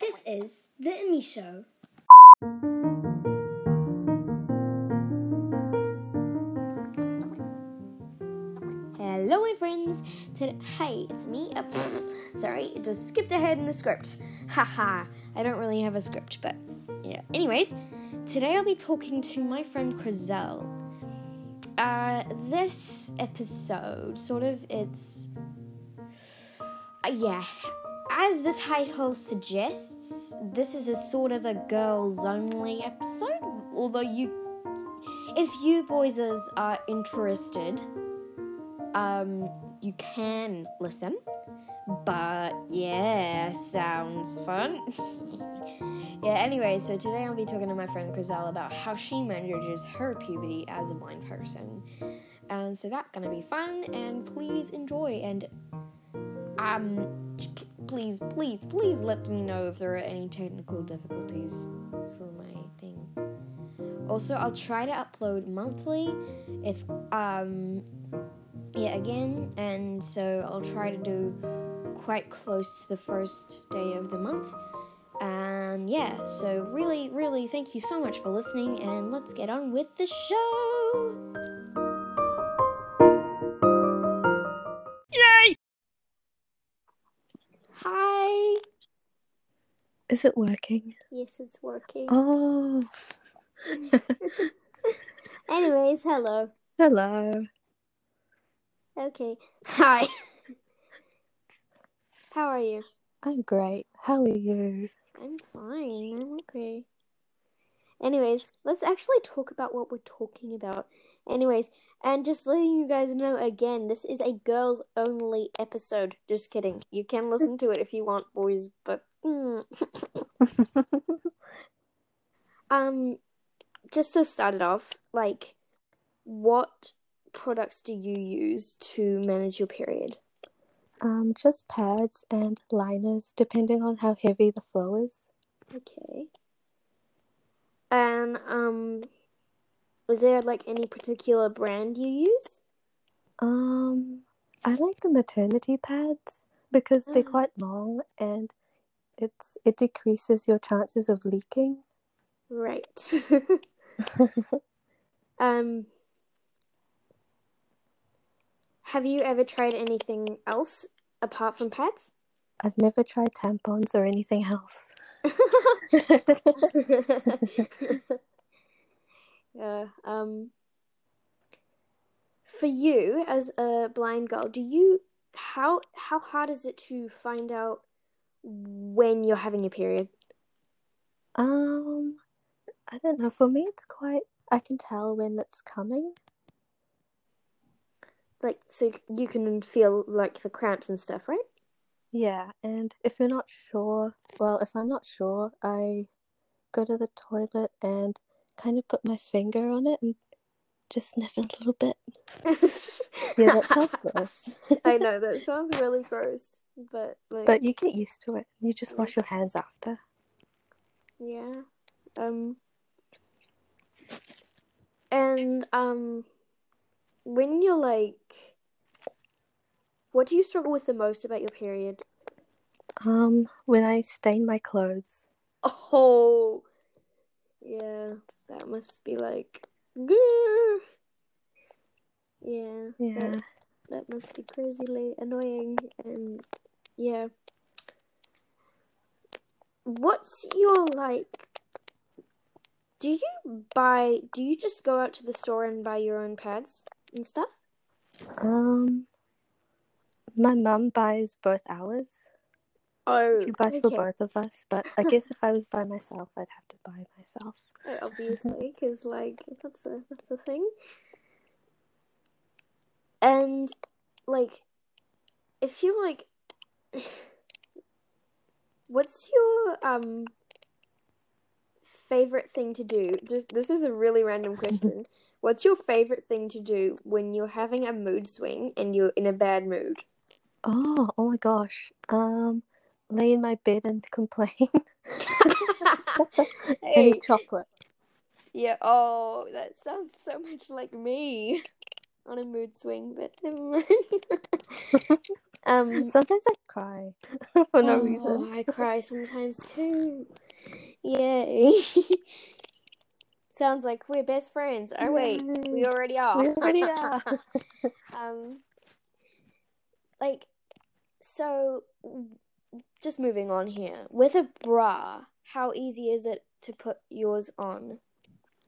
This is The Emmy Show. Hello, my friends. Today, hey, it's me. Uh, sorry, it just skipped ahead in the script. Haha. I don't really have a script, but yeah. Anyways, today I'll be talking to my friend Crizel. Uh, this episode, sort of, it's uh, yeah. As the title suggests, this is a sort of a girls only episode. Although you, if you boys are interested, um, you can listen. But yeah, sounds fun. yeah, anyway, so today I'll be talking to my friend Crizel about how she manages her puberty as a blind person. And so that's gonna be fun, and please enjoy. And um, please, please, please let me know if there are any technical difficulties for my thing. Also, I'll try to upload monthly if um yeah again and so I'll try to do quite close to the first day of the month. And yeah, so really, really thank you so much for listening and let's get on with the show. Is it working? Yes, it's working. Oh, Anyways, hello. hello. Okay. Hi. How are you? I'm great. How are you? I'm fine. I'm okay. Anyways, let's actually talk about what we're talking about. Anyways, and just letting you guys know again, this is a girls only episode. Just kidding. You can listen to it if you want, boys, but mm. um just to start it off, like what products do you use to manage your period? um, just pads and liners, depending on how heavy the flow is. Okay. And um is there like any particular brand you use? Um, I like the maternity pads because they're Ah. quite long and it's it decreases your chances of leaking. Right. um Have you ever tried anything else apart from pads? I've never tried tampons or anything else. yeah, um for you as a blind girl, do you how how hard is it to find out when you're having your period? Um, I don't know. For me, it's quite. I can tell when it's coming. Like so you can feel like the cramps and stuff, right? Yeah, and if you're not sure, well, if I'm not sure, I go to the toilet and kind of put my finger on it and just sniff a little bit. Yeah, that sounds gross. I know that sounds really gross, but like But you get used to it. You just wash your hands after. yeah. Um and um when you're like what do you struggle with the most about your period? Um, when I stain my clothes. Oh yeah, that must be like grr. yeah. Yeah. That, that must be crazily annoying and yeah. What's your like do you buy do you just go out to the store and buy your own pads and stuff? Um, my mum buys both ours. Oh, She buys for both of us, but I guess if I was by myself, I'd have to buy myself. obviously, because like that's a that's a thing. And like, if you like, what's your um favorite thing to do? Just this is a really random question. What's your favorite thing to do when you're having a mood swing and you're in a bad mood? Oh, oh my gosh. Um, lay in my bed and complain. Hey. Any chocolate. Yeah, oh, that sounds so much like me on a mood swing, but never mind. Um, Sometimes I cry for no oh, reason. I cry sometimes too. Yay. Sounds like we're best friends. Oh wait, we already are. We already are. um like so just moving on here. With a bra, how easy is it to put yours on?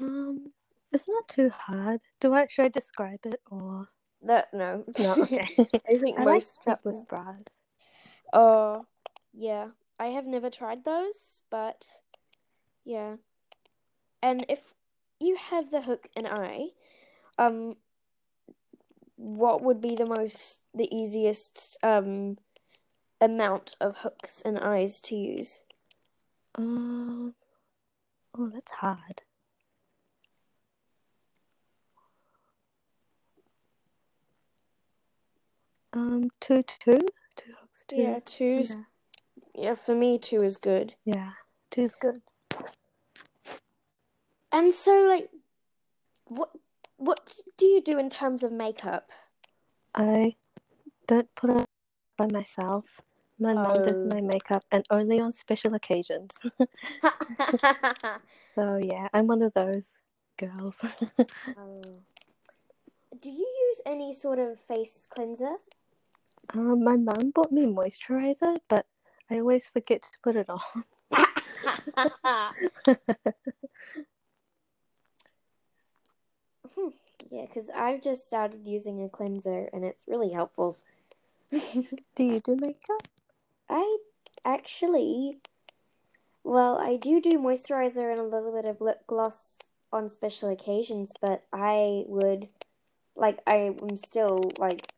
Um, it's not too hard. Do I should I describe it or That no. no? Okay. I think I like most strapless people- bras. Oh, yeah. I have never tried those, but yeah. And if you have the hook and eye, um, what would be the most, the easiest, um, amount of hooks and eyes to use? Um, oh, that's hard. Um, two, two, two hooks, two. Yeah, two's, yeah, yeah, for me, two is good. yeah, two is good. And so, like, what, what do you do in terms of makeup? I don't put on by myself. My mom does Oh. my makeup, and only on special occasions. so yeah, I'm one of those girls. Um, do you use any sort of face cleanser? Um, my mom bought me moisturizer, but I always forget to put it on. Yeah, because I've just started using a cleanser and it's really helpful. Do you do makeup? I actually, well, I do do moisturizer and a little bit of lip gloss on special occasions, but I would, like, I am still, like,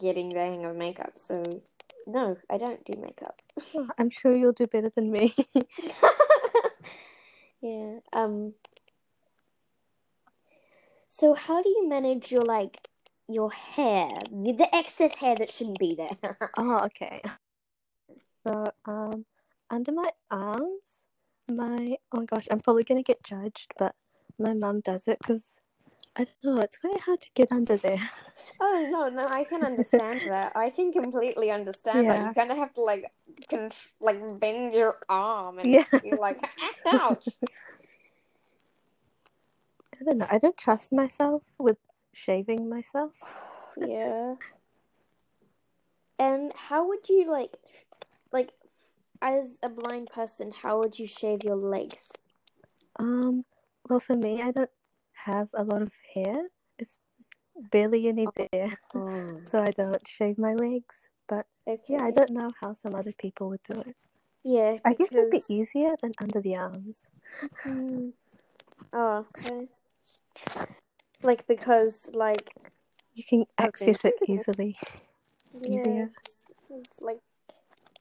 getting the hang of makeup, so no, I don't do makeup. Oh, I'm sure you'll do better than me. yeah. Um. So how do you manage your like your hair, the excess hair that shouldn't be there? oh, okay. So, um, under my arms, my oh my gosh, I'm probably gonna get judged, but my mum does it because I don't know, it's quite hard to get under there. oh no, no, I can understand that. I can completely understand that. You kind of have to like, conf- like bend your arm and Yeah. be like, ouch. I don't know. I don't trust myself with shaving myself. yeah. And how would you like, like, as a blind person, how would you shave your legs? Um, well, for me, I don't have a lot of hair. It's barely any there, Oh, so I don't shave my legs. But okay. yeah, I don't know how some other people would do it. Yeah, I guess it'd be easier than under the arms. Hmm. Oh, okay. Like because like You can Okay. access it easily. Easier. it's, it's like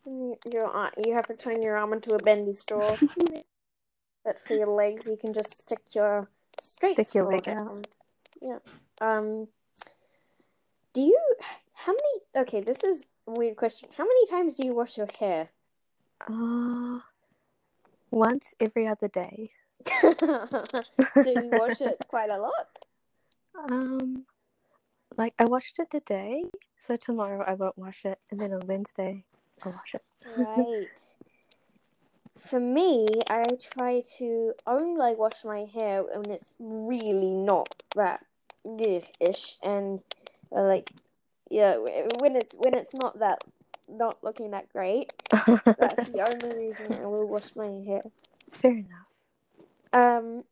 mm, your arm, you have to turn your arm into a bendy straw. but for your legs, you can just stick your straight Stick your leg down. Yeah. Um. Do you? How many? Okay, this is a weird question. How many times do you wash your hair? Uh, once every other day. so you wash it quite a lot. Um, like I washed it today, so tomorrow I won't wash it, and then on Wednesday I'll wash it. Right. For me, I try to only like wash my hair when it's really not that good-ish, and uh, like yeah, when it's when it's not that not looking that great. That's the only reason I will wash my hair. Fair enough. Um,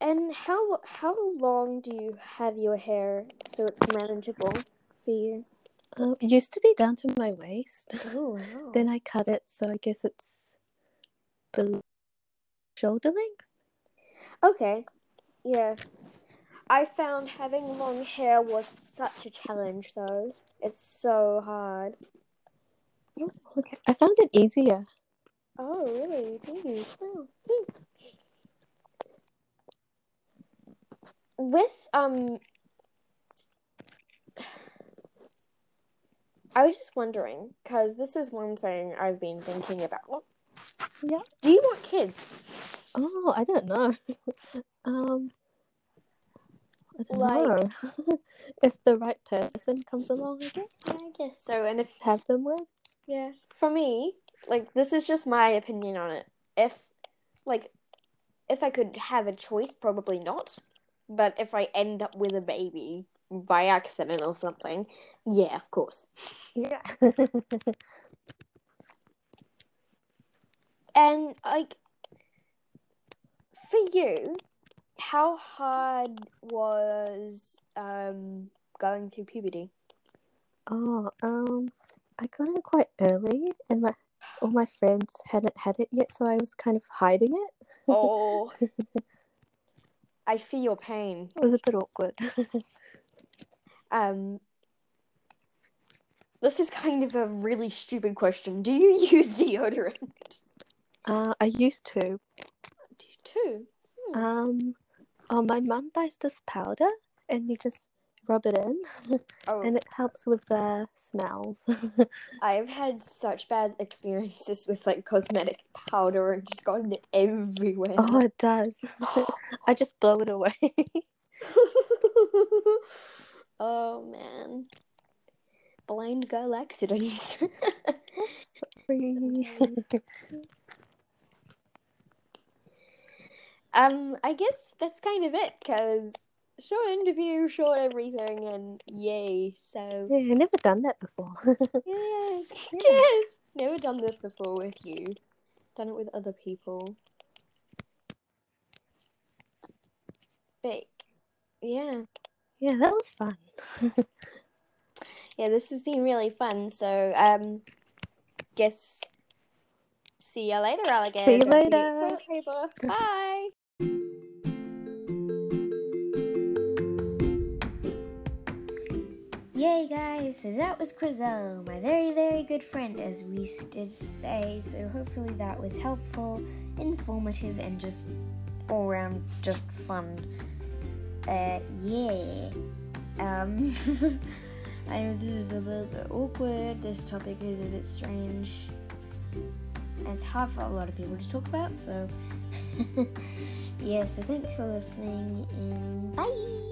and how how long do you have your hair so it's manageable for you? Um, it used to be down to my waist. Oh wow. Then I cut it, so I guess it's below shoulder length. Okay. Yeah. I found having long hair was such a challenge though. It's so hard. Okay, I found it easier. Oh, really? Thank Wow. thanks. With um I was just wondering cuz this is one thing I've been thinking about. Yeah. Do you want kids? Oh, I don't know. um, I don't Like- know. if the right person comes along, I guess. Yeah, I guess so. And if Have them with. Yeah. For me, like this is just my opinion on it. If like if I could have a choice, probably not. But if I end up with a baby by accident or something, yeah, of course. Yeah. And like for you, how hard was um going through puberty? oh, um, I got it quite early, and my all my friends hadn't had it yet, so I was kind of hiding it. Oh I feel your pain. It was a bit awkward. Um, this is kind of a really stupid question. Do you use deodorant? Uh, I used to. Do you too? Um, oh, my mum buys this powder, and you just rub it in, Oh, and it helps with the smells. I've had such bad experiences with like cosmetic powder and just gotten it everywhere. oh, it does. I just blow it away. oh man. Blind girl accidents. Sorry. Um, I guess that's kind of it, because short interview, short everything, and yay. So yeah, I've never done that before. Yeah, yes. Never done this before with you. Done it with other people. But yeah, yeah, that was fun. yeah. This has been really fun. So um, guess see you later, alligator. See you later. Bye. Yay, guys! So that was Crizel, my very, very good friend, as we did say. So hopefully that was helpful, informative, and just all around just fun. Uh, yeah. Um, I know this is a little bit awkward. This topic is a bit strange. It's hard for a lot of people to talk about. So, yeah. So thanks for listening, and bye.